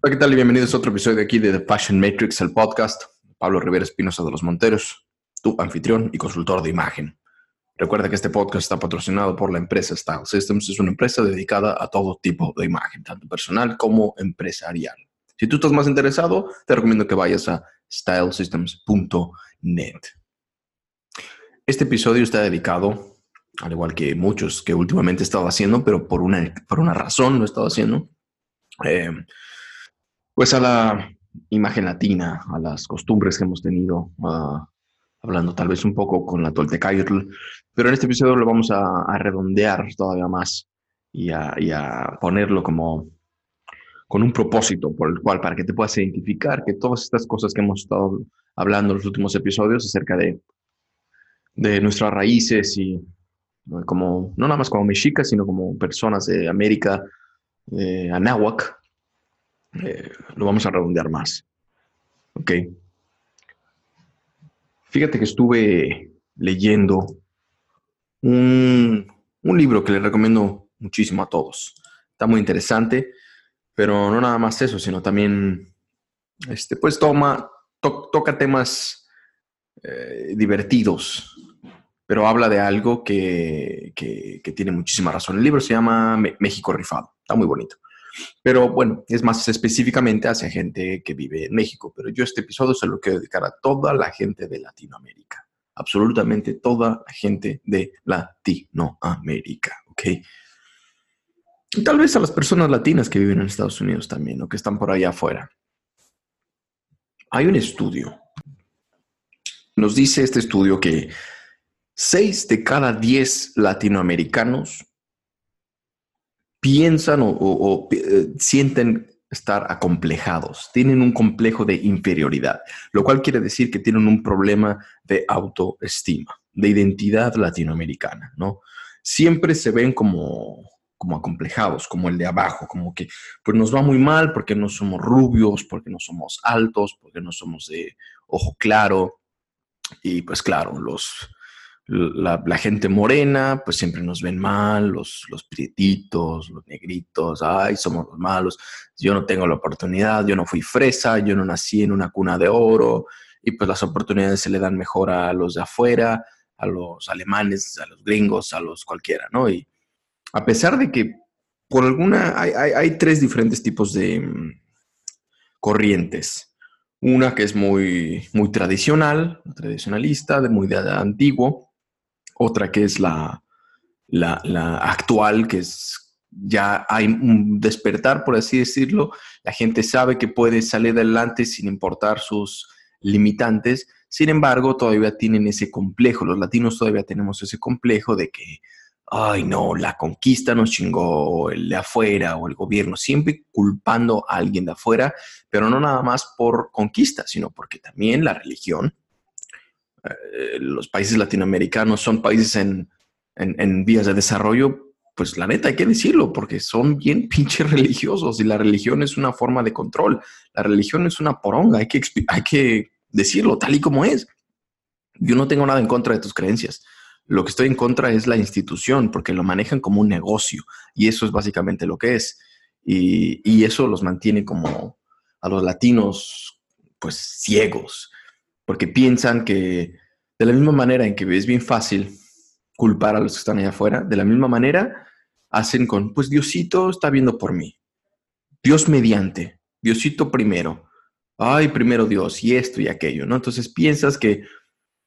Hola, ¿qué tal? Y bienvenidos a otro episodio aquí de The Fashion Matrix, el podcast. Pablo Rivera Espinosa de los Monteros, tu anfitrión y consultor de imagen. Recuerda que este podcast está patrocinado por la empresa Style Systems. Es una empresa dedicada a todo tipo de imagen, tanto personal como empresarial. Si tú estás más interesado, te recomiendo que vayas a stylesystems.net. Este episodio está dedicado, al igual que muchos que últimamente he estado haciendo, pero por una, por una razón lo he estado haciendo, eh, pues a la imagen latina, a las costumbres que hemos tenido, hablando tal vez un poco con la Toltecayotl, pero en este episodio lo vamos a, redondear todavía más y a, ponerlo como con un propósito por el cual, para que te puedas identificar que todas estas cosas que hemos estado hablando en los últimos episodios acerca de, de nuestras raíces y como, no nada más como mexicas, sino como personas de América, eh, Anáhuac, eh, lo vamos a redondear más. Ok. Fíjate que estuve leyendo un, libro que le recomiendo muchísimo a todos. Está muy interesante, pero no nada más eso, sino también, este, pues toma, toca temas eh, divertidos, pero habla de algo que, que, tiene muchísima razón. El libro se llama México Rifado. Está muy bonito. Pero bueno, es más específicamente hacia gente que vive en México. Pero yo este episodio se lo quiero dedicar a toda la gente de Latinoamérica. Absolutamente toda la gente de Latinoamérica. ¿Ok? Y tal vez a las personas latinas que viven en Estados Unidos también o que están por allá afuera. Hay un estudio. Nos dice este estudio que 6 de cada 10 latinoamericanos piensan o, eh, sienten estar acomplejados, tienen un complejo de inferioridad, lo cual quiere decir que tienen un problema de autoestima, de identidad latinoamericana, ¿no? Siempre se ven como, como acomplejados, como el de abajo, como que pues nos va muy mal porque no somos rubios, porque no somos altos, porque no somos de ojo claro, y pues claro, los, la, gente morena, pues siempre nos ven mal, los, los prietitos, los negritos, ay, somos los malos, yo no tengo la oportunidad, yo no fui fresa, yo no nací en una cuna de oro, y pues las oportunidades se le dan mejor a los de afuera, a los alemanes, a los gringos, a los cualquiera, ¿no? Y a pesar de que por alguna, hay, hay tres diferentes tipos de mm, corrientes. Una que es muy, muy tradicional, tradicionalista, de muy de antiguo, otra que es la, la, actual, que es ya hay un despertar, por así decirlo. La gente sabe que puede salir adelante sin importar sus limitantes. Sin embargo, todavía tienen ese complejo. Los latinos todavía tenemos ese complejo de que, ay, no, la conquista nos chingó, el de afuera o el gobierno, siempre culpando a alguien de afuera, pero no nada más por conquista, sino porque también la religión eh, los países latinoamericanos son países en, vías de desarrollo, pues la neta hay que decirlo, porque son bien pinches religiosos y la religión es una forma de control. La religión es una poronga, hay que, hay que decirlo tal y como es. Yo no tengo nada en contra de tus creencias. Lo que estoy en contra es la institución, porque lo manejan como un negocio y eso es básicamente lo que es. Y, y eso los mantiene como a los latinos, pues ciegos porque piensan que de la misma manera en que es bien fácil culpar a los que están allá afuera, de la misma manera hacen con, pues Diosito está viendo por mí. Dios mediante, Diosito primero. Ay, primero Dios y esto y aquello, ¿no? Entonces piensas que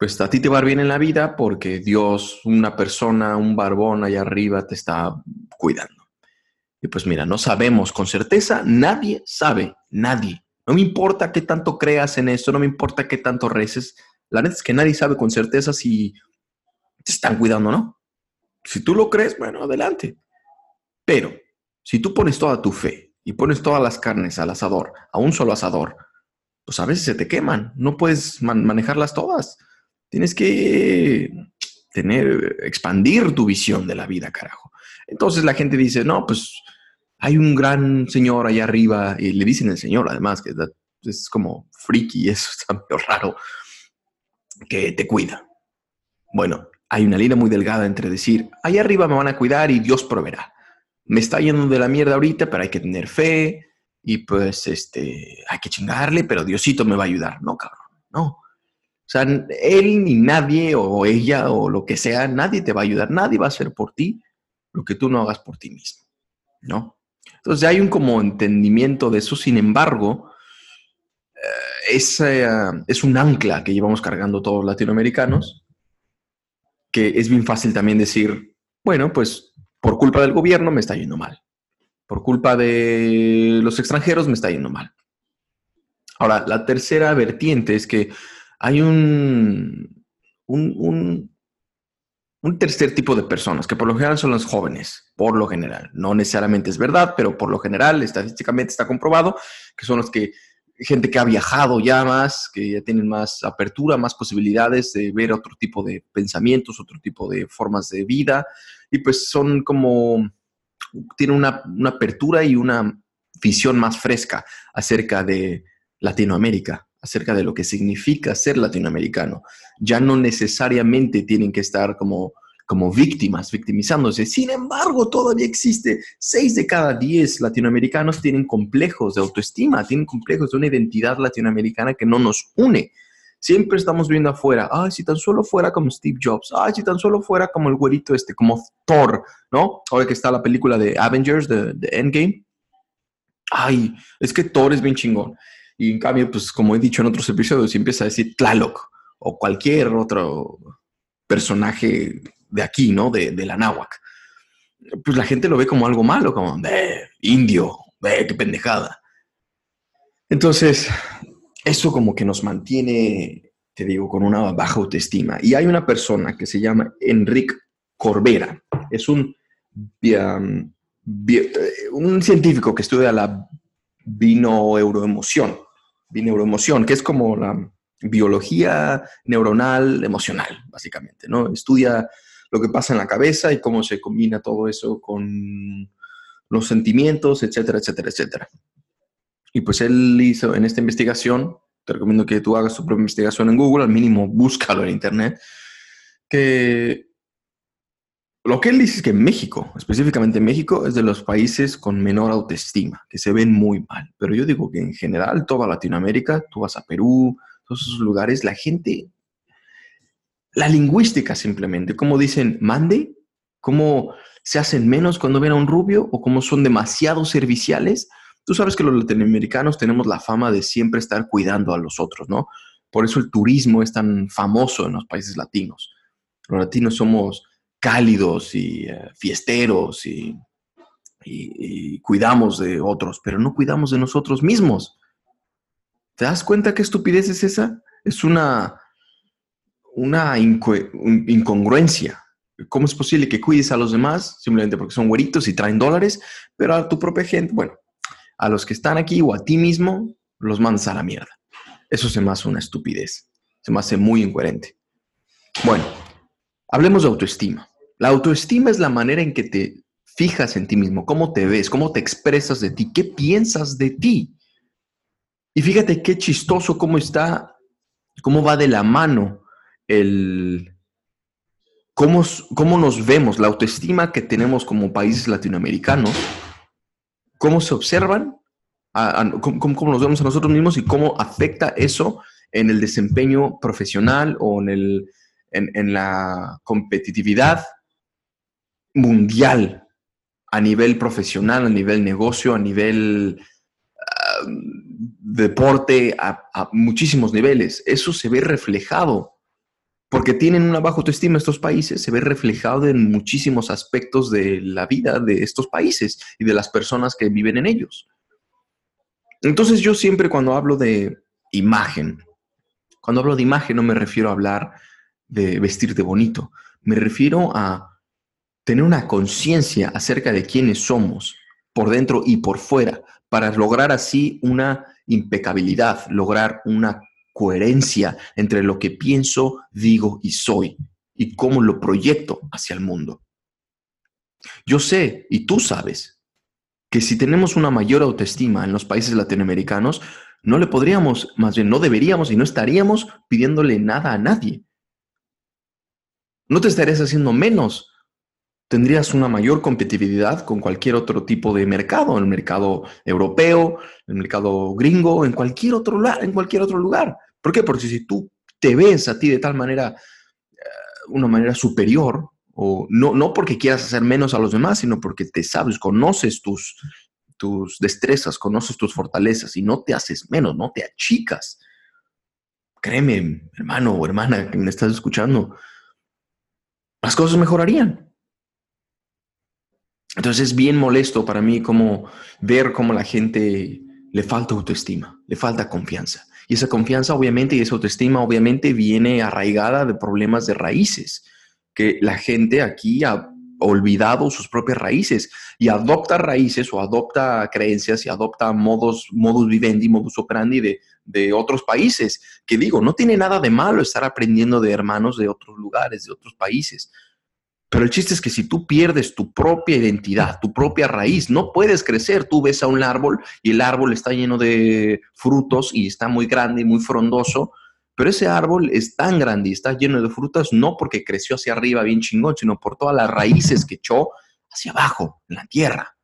pues a ti te va bien en la vida porque Dios, una persona, un barbón allá arriba te está cuidando. Y pues mira, no sabemos con certeza, nadie sabe, nadie no me importa qué tanto creas en esto, no me importa qué tanto reces. La neta es que nadie sabe con certeza si te están cuidando o no. Si tú lo crees, bueno, adelante. Pero si tú pones toda tu fe y pones todas las carnes al asador, a un solo asador, pues a veces se te queman. No puedes manejarlas todas. Tienes que tener, expandir tu visión de la vida, carajo. Entonces la gente dice, no, pues hay un gran señor allá arriba, y le dicen el señor además, que es como friki, eso está medio raro, que te cuida. Bueno, hay una línea muy delgada entre decir, allá arriba me van a cuidar y Dios proveerá. Me está yendo de la mierda ahorita, pero hay que tener fe, y pues este, hay que chingarle, pero Diosito me va a ayudar. No, cabrón, no. O sea, él ni nadie o ella o lo que sea, nadie te va a ayudar, nadie va a hacer por ti lo que tú no hagas por ti mismo, ¿no? Entonces hay un como entendimiento de eso, sin embargo, eh, es, es un ancla que llevamos cargando todos los latinoamericanos, que es bien fácil también decir, bueno, pues por culpa del gobierno me está yendo mal por culpa de los extranjeros me está yendo mal. Ahora, la tercera vertiente es que hay un, un, tercer tipo de personas, que por lo general son los jóvenes, por lo general. No necesariamente es verdad, pero por lo general, estadísticamente está comprobado, que son los que, gente que ha viajado ya más, que ya tienen más apertura, más posibilidades de ver otro tipo de pensamientos, otro tipo de formas de vida, y pues son como tiene una, apertura y una visión más fresca acerca de Latinoamérica, acerca de lo que significa ser latinoamericano. Ya no necesariamente tienen que estar como, como víctimas, victimizándose. Sin embargo, todavía existe. Seis de cada diez latinoamericanos tienen complejos de autoestima, tienen complejos de una identidad latinoamericana que no nos une. Siempre estamos viendo afuera, ay, si tan solo fuera como Steve Jobs, ay, si tan solo fuera como el güerito este, como Thor, ¿no? Ahora que está la película de Avengers, de, Endgame. Ay, es que Thor es bien chingón. Y en cambio, pues como he dicho en otros episodios, si empieza a decir Tlaloc o cualquier otro personaje de aquí, ¿no? De, de la náhuac. Pues la gente lo ve como algo malo, como, ve, indio, ve, qué pendejada. Entonces, eso como que nos mantiene, te digo, con una baja autoestima. Y hay una persona que se llama Enrique Corbera. Es un, um, un científico que estudia la bineuroemoción, bineuroemoción, que es como la biología neuronal emocional, básicamente, ¿no? Estudia lo que pasa en la cabeza y cómo se combina todo eso con los sentimientos, etcétera, etcétera, etcétera. Y pues él hizo en esta investigación, te recomiendo que tú hagas tu propia investigación en Google, al mínimo búscalo en Internet, que lo que él dice es que México, específicamente México, es de los países con menor autoestima, que se ven muy mal. Pero yo digo que en general, toda Latinoamérica, tú vas a Perú, todos esos lugares, la gente, la lingüística simplemente, como dicen, mande, cómo se hacen menos cuando ven a un rubio o cómo son demasiado serviciales Tú sabes que los latinoamericanos tenemos la fama de siempre estar cuidando a los otros, ¿no? Por eso el turismo es tan famoso en los países latinos. Los latinos somos cálidos y eh, fiesteros y, cuidamos de otros, pero no cuidamos de nosotros mismos. ¿Te das cuenta qué estupidez es esa? Es una, una incongruencia. ¿Cómo es posible que cuides a los demás simplemente porque son güeritos y traen dólares, pero a tu propia gente, bueno, a los que están aquí o a ti mismo, los mandas a la mierda. Eso se me hace una estupidez. Se me hace muy incoherente. Bueno, hablemos de autoestima. La autoestima es la manera en que te fijas en ti mismo, cómo te ves, cómo te expresas de ti, qué piensas de ti. Y fíjate qué chistoso cómo está, cómo va de la mano el, cómo, cómo nos vemos, la autoestima que tenemos como países latinoamericanos cómo se observan, cómo, nos vemos a nosotros mismos y cómo afecta eso en el desempeño profesional o en, el, en, la competitividad mundial a nivel profesional, a nivel negocio, a nivel deporte, a, a, muchísimos niveles. Eso se ve reflejado porque tienen una baja autoestima estos países, se ve reflejado en muchísimos aspectos de la vida de estos países y de las personas que viven en ellos. Entonces yo siempre cuando hablo de imagen, cuando hablo de imagen no me refiero a hablar de vestirte bonito, me refiero a tener una conciencia acerca de quiénes somos por dentro y por fuera, para lograr así una impecabilidad, lograr una coherencia entre lo que pienso, digo y soy y cómo lo proyecto hacia el mundo. Yo sé, y tú sabes, que si tenemos una mayor autoestima en los países latinoamericanos, no le podríamos, más bien no deberíamos y no estaríamos pidiéndole nada a nadie. No te estarías haciendo menos tendrías una mayor competitividad con cualquier otro tipo de mercado, el mercado europeo, el mercado gringo, en cualquier otro lugar, en cualquier otro lugar. ¿Por qué? Porque si tú te ves a ti de tal manera, eh, una manera superior, o no, no porque quieras hacer menos a los demás, sino porque te sabes, conoces tus, tus destrezas, conoces tus fortalezas y no te haces menos, no te achicas. Créeme, hermano o hermana que me estás escuchando, las cosas mejorarían. Entonces es bien molesto para mí como ver cómo la gente le falta autoestima, le falta confianza. Y esa confianza obviamente y esa autoestima obviamente viene arraigada de problemas de raíces, que la gente aquí ha olvidado sus propias raíces y adopta raíces o adopta creencias y adopta modos, modus vivendi, modus operandi de, de otros países. Que digo, no tiene nada de malo estar aprendiendo de hermanos de otros lugares, de otros países. Pero el chiste es que si tú pierdes tu propia identidad, tu propia raíz, no puedes crecer. Tú ves a un árbol y el árbol está lleno de frutos y está muy grande y muy frondoso, pero ese árbol es tan grande y está lleno de frutas no porque creció hacia arriba bien chingón, sino por todas las raíces que echó hacia abajo, en la tierra.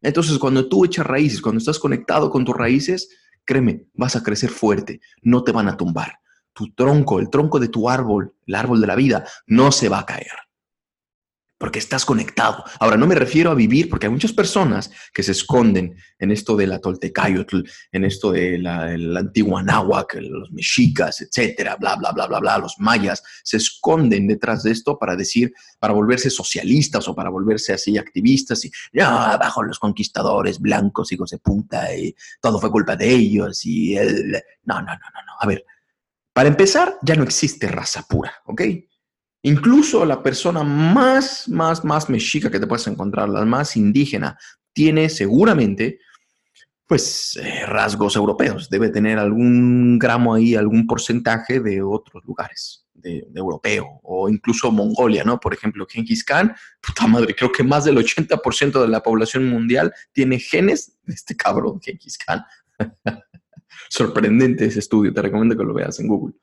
Entonces, cuando tú echas raíces, cuando estás conectado con tus raíces, créeme, vas a crecer fuerte, no te van a tumbar. Tu tronco, el tronco de tu árbol, el árbol de la vida, no se va a caer porque estás conectado. Ahora, no me refiero a vivir, porque hay muchas personas que se esconden en esto de la Toltecayotl, en esto de la, antigua náhuatl, los mexicas, etcétera, bla, bla, bla, bla, bla, los mayas, se esconden detrás de esto para decir, para volverse socialistas o para volverse así activistas y, ya, abajo los conquistadores blancos, hijos de puta, y todo fue culpa de ellos y el... No, no, no, no, no. A ver, para empezar, ya no existe raza pura, ¿ok? Incluso la persona más, más, más mexica que te puedes encontrar, la más indígena, tiene seguramente, pues, eh, rasgos europeos. Debe tener algún gramo ahí, algún porcentaje de otros lugares, de, europeo, o incluso Mongolia, ¿no? Por ejemplo, Genghis Khan, puta madre, creo que más del 80% de la población mundial tiene genes de este cabrón, Genghis Khan. Sorprendente ese estudio, te recomiendo que lo veas en Google.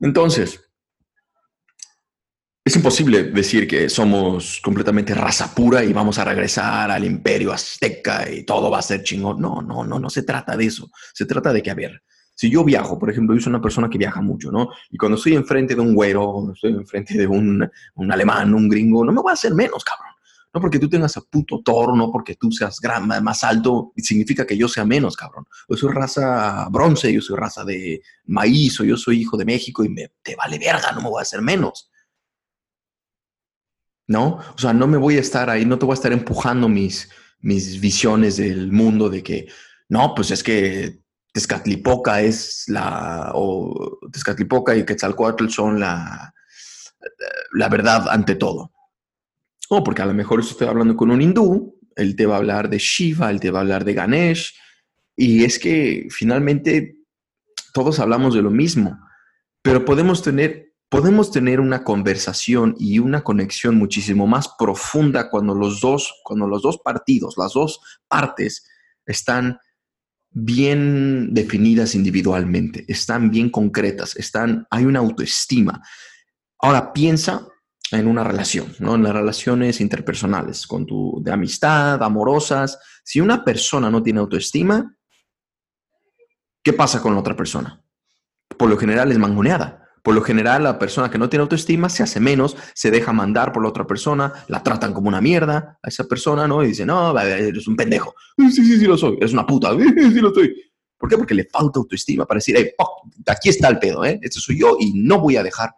Entonces, es imposible decir que somos completamente raza pura y vamos a regresar al imperio azteca y todo va a ser chingón. No, no, no, no se trata de eso. Se trata de que, a ver, si yo viajo, por ejemplo, yo soy una persona que viaja mucho, ¿no? Y cuando estoy enfrente de un güero, estoy enfrente de un, un alemán, un gringo, no me voy a hacer menos, cabrón. No porque tú tengas a puto toro, no porque tú seas más alto, significa que yo sea menos, cabrón. Yo soy raza bronce, yo soy raza de maíz, o yo soy hijo de México y me te vale verga, no me voy a hacer menos. ¿No? O sea, no me voy a estar ahí, no te voy a estar empujando mis, mis visiones del mundo de que, no, pues es que Tezcatlipoca es la, o Tezcatlipoca y Quetzalcoatl son la, la verdad ante todo. O porque a lo mejor estoy hablando con un hindú, él te va a hablar de Shiva, él te va a hablar de Ganesh, y es que finalmente todos hablamos de lo mismo, pero podemos tener podemos tener una conversación y una conexión muchísimo más profunda cuando los dos, cuando los dos partidos, las dos partes están bien definidas individualmente, están bien concretas, están, hay una autoestima. Ahora piensa en una relación, ¿no? En las relaciones interpersonales, con tu, de amistad, amorosas. Si una persona no tiene autoestima, ¿qué pasa con la otra persona? Por lo general es mangoneada por lo general, la persona que no tiene autoestima se hace menos, se deja mandar por la otra persona, la tratan como una mierda a esa persona, ¿no? Y dice, no, eres un pendejo. Sí, sí, sí lo soy. Eres una puta. Sí, sí lo soy. ¿Por qué? Porque le falta autoestima para decir, hey, aquí está el pedo, ¿eh? Este soy yo y no voy a dejar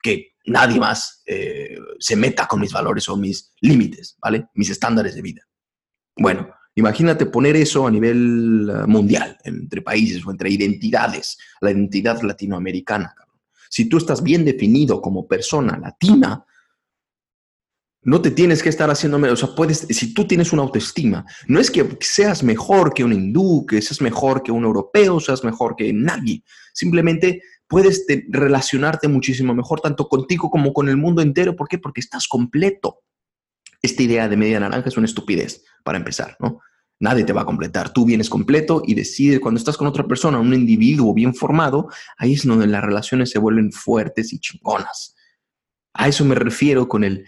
que nadie más eh, se meta con mis valores o mis límites, ¿vale? Mis estándares de vida. Bueno, imagínate poner eso a nivel eh, mundial, entre países o entre identidades, la identidad latinoamericana. Si tú estás bien definido como persona latina, no te tienes que estar haciendo menos. O sea, puedes, si tú tienes una autoestima, no es que seas mejor que un hindú, que seas mejor que un europeo, seas mejor que nadie. Simplemente puedes relacionarte muchísimo mejor, tanto contigo como con el mundo entero. ¿Por qué? Porque estás completo. Esta idea de media naranja es una estupidez, para empezar, ¿no? Nadie te va a completar. Tú vienes completo y decides, cuando estás con otra persona, un individuo bien formado, ahí es donde las relaciones se vuelven fuertes y chingonas. A eso me refiero con el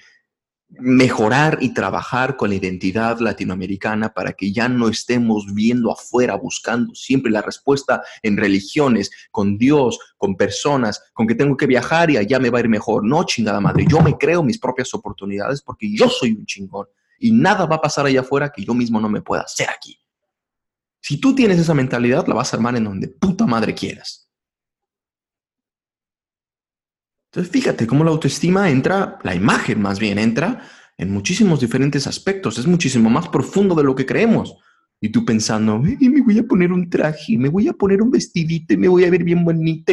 mejorar y trabajar con la identidad latinoamericana para que ya no estemos viendo afuera, buscando siempre la respuesta en religiones, con Dios, con personas, con que tengo que viajar y allá me va a ir mejor. No, chingada madre, yo me creo mis propias oportunidades porque yo soy un chingón y nada va a pasar allá afuera que yo mismo no me pueda hacer aquí. Si tú tienes esa mentalidad, la vas a armar en donde puta madre quieras. Entonces, fíjate cómo la autoestima entra, la imagen más bien entra en muchísimos diferentes aspectos. Es muchísimo más profundo de lo que creemos. Y tú pensando, me voy a poner un traje, me voy a poner un vestidito y me voy a ver bien bonita.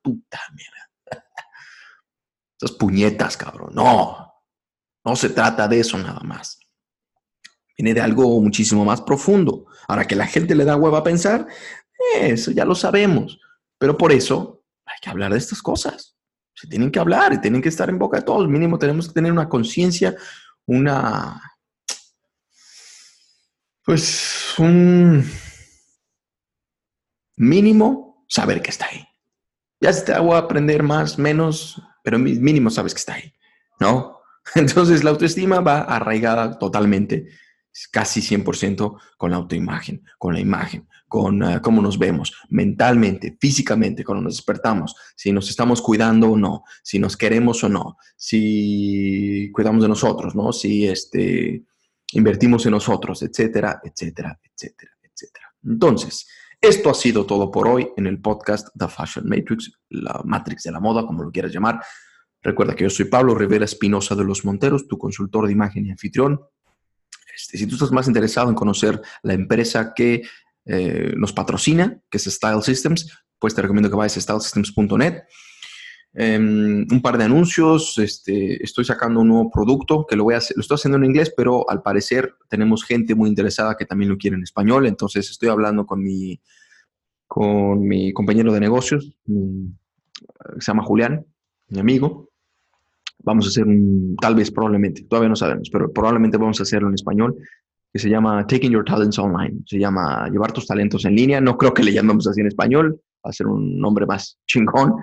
Puta mierda. Esas puñetas, cabrón. No, no se trata de eso nada más. Viene de algo muchísimo más profundo. Ahora que la gente le da hueva a pensar, eso ya lo sabemos. Pero por eso hay que hablar de estas cosas. Se tienen que hablar y tienen que estar en boca de todos. Mínimo tenemos que tener una conciencia, una... Pues un mínimo saber que está ahí. Ya se te hago aprender más, menos, pero mínimo sabes que está ahí, ¿no? Entonces la autoestima va arraigada totalmente casi 100% con la autoimagen, con la imagen, con uh, cómo nos vemos mentalmente, físicamente, cuando nos despertamos, si nos estamos cuidando o no, si nos queremos o no, si cuidamos de nosotros, ¿no? Si este, invertimos en nosotros, etcétera, etcétera, etcétera, etcétera. Entonces, esto ha sido todo por hoy en el podcast The Fashion Matrix, la Matrix de la moda, como lo quieras llamar. Recuerda que yo soy Pablo Rivera Espinosa de los Monteros, tu consultor de imagen y anfitrión. Este, si tú estás más interesado en conocer la empresa que eh, nos patrocina, que es Style Systems, pues te recomiendo que vayas a stylesystems.net. Em, un par de anuncios, este, estoy sacando un nuevo producto que lo, voy a lo estoy haciendo en inglés, pero al parecer tenemos gente muy interesada que también lo quiere en español, entonces estoy hablando con mi, con mi compañero de negocios, se llama Julián, mi amigo, vamos a hacer un, tal vez probablemente, todavía no sabemos, pero probablemente vamos a hacerlo en español, que se llama Taking Your Talents Online, se llama Llevar tus talentos en línea, no creo que le llamemos así en español, va a ser un nombre más chingón,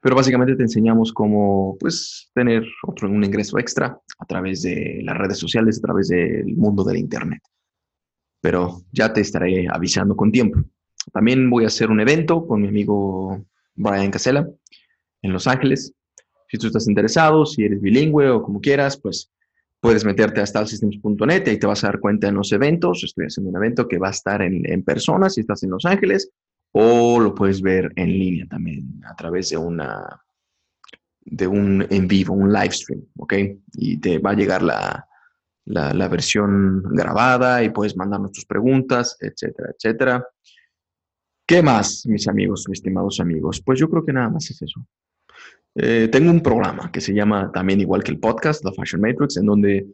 pero básicamente te enseñamos cómo, pues, tener otro, un ingreso extra a través de las redes sociales, a través del mundo del Internet. Pero ya te estaré avisando con tiempo. También voy a hacer un evento con mi amigo Brian Casella en Los Ángeles si tú estás interesado, si eres bilingüe o como quieras, pues puedes meterte a stalsystems.net y ahí te vas a dar cuenta en los eventos. Estoy haciendo un evento que va a estar en, en persona si estás en Los Ángeles o lo puedes ver en línea también a través de una de un en vivo, un live stream, ¿ok? Y te va a llegar la, la versión grabada y puedes mandarnos tus preguntas, etcétera, etcétera. ¿Qué más, mis amigos, mis estimados amigos? Pues yo creo que nada más es eso. Eh, tengo un programa que se llama también igual que el podcast, The Fashion Matrix, en donde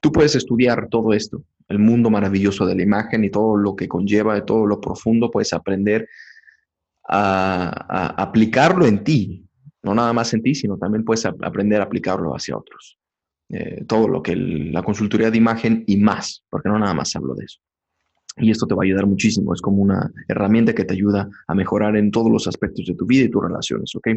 tú puedes estudiar todo esto, el mundo maravilloso de la imagen y todo lo que conlleva, todo lo profundo, puedes aprender a, aplicarlo en ti, no nada más en ti, sino también puedes aprender a aplicarlo hacia otros. Eh, todo lo que la consultoría de imagen y más, porque no nada más hablo de eso. Y esto te va a ayudar muchísimo, es como una herramienta que te ayuda a mejorar en todos los aspectos de tu vida y tus relaciones, ¿ok?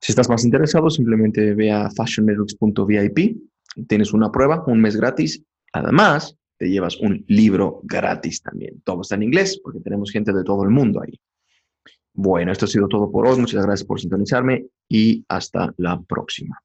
Si estás más interesado, simplemente ve a fashionmetrics.vip, tienes una prueba, un mes gratis. Además, te llevas un libro gratis también. Todo está en inglés porque tenemos gente de todo el mundo ahí. Bueno, esto ha sido todo por hoy. Muchas gracias por sintonizarme y hasta la próxima.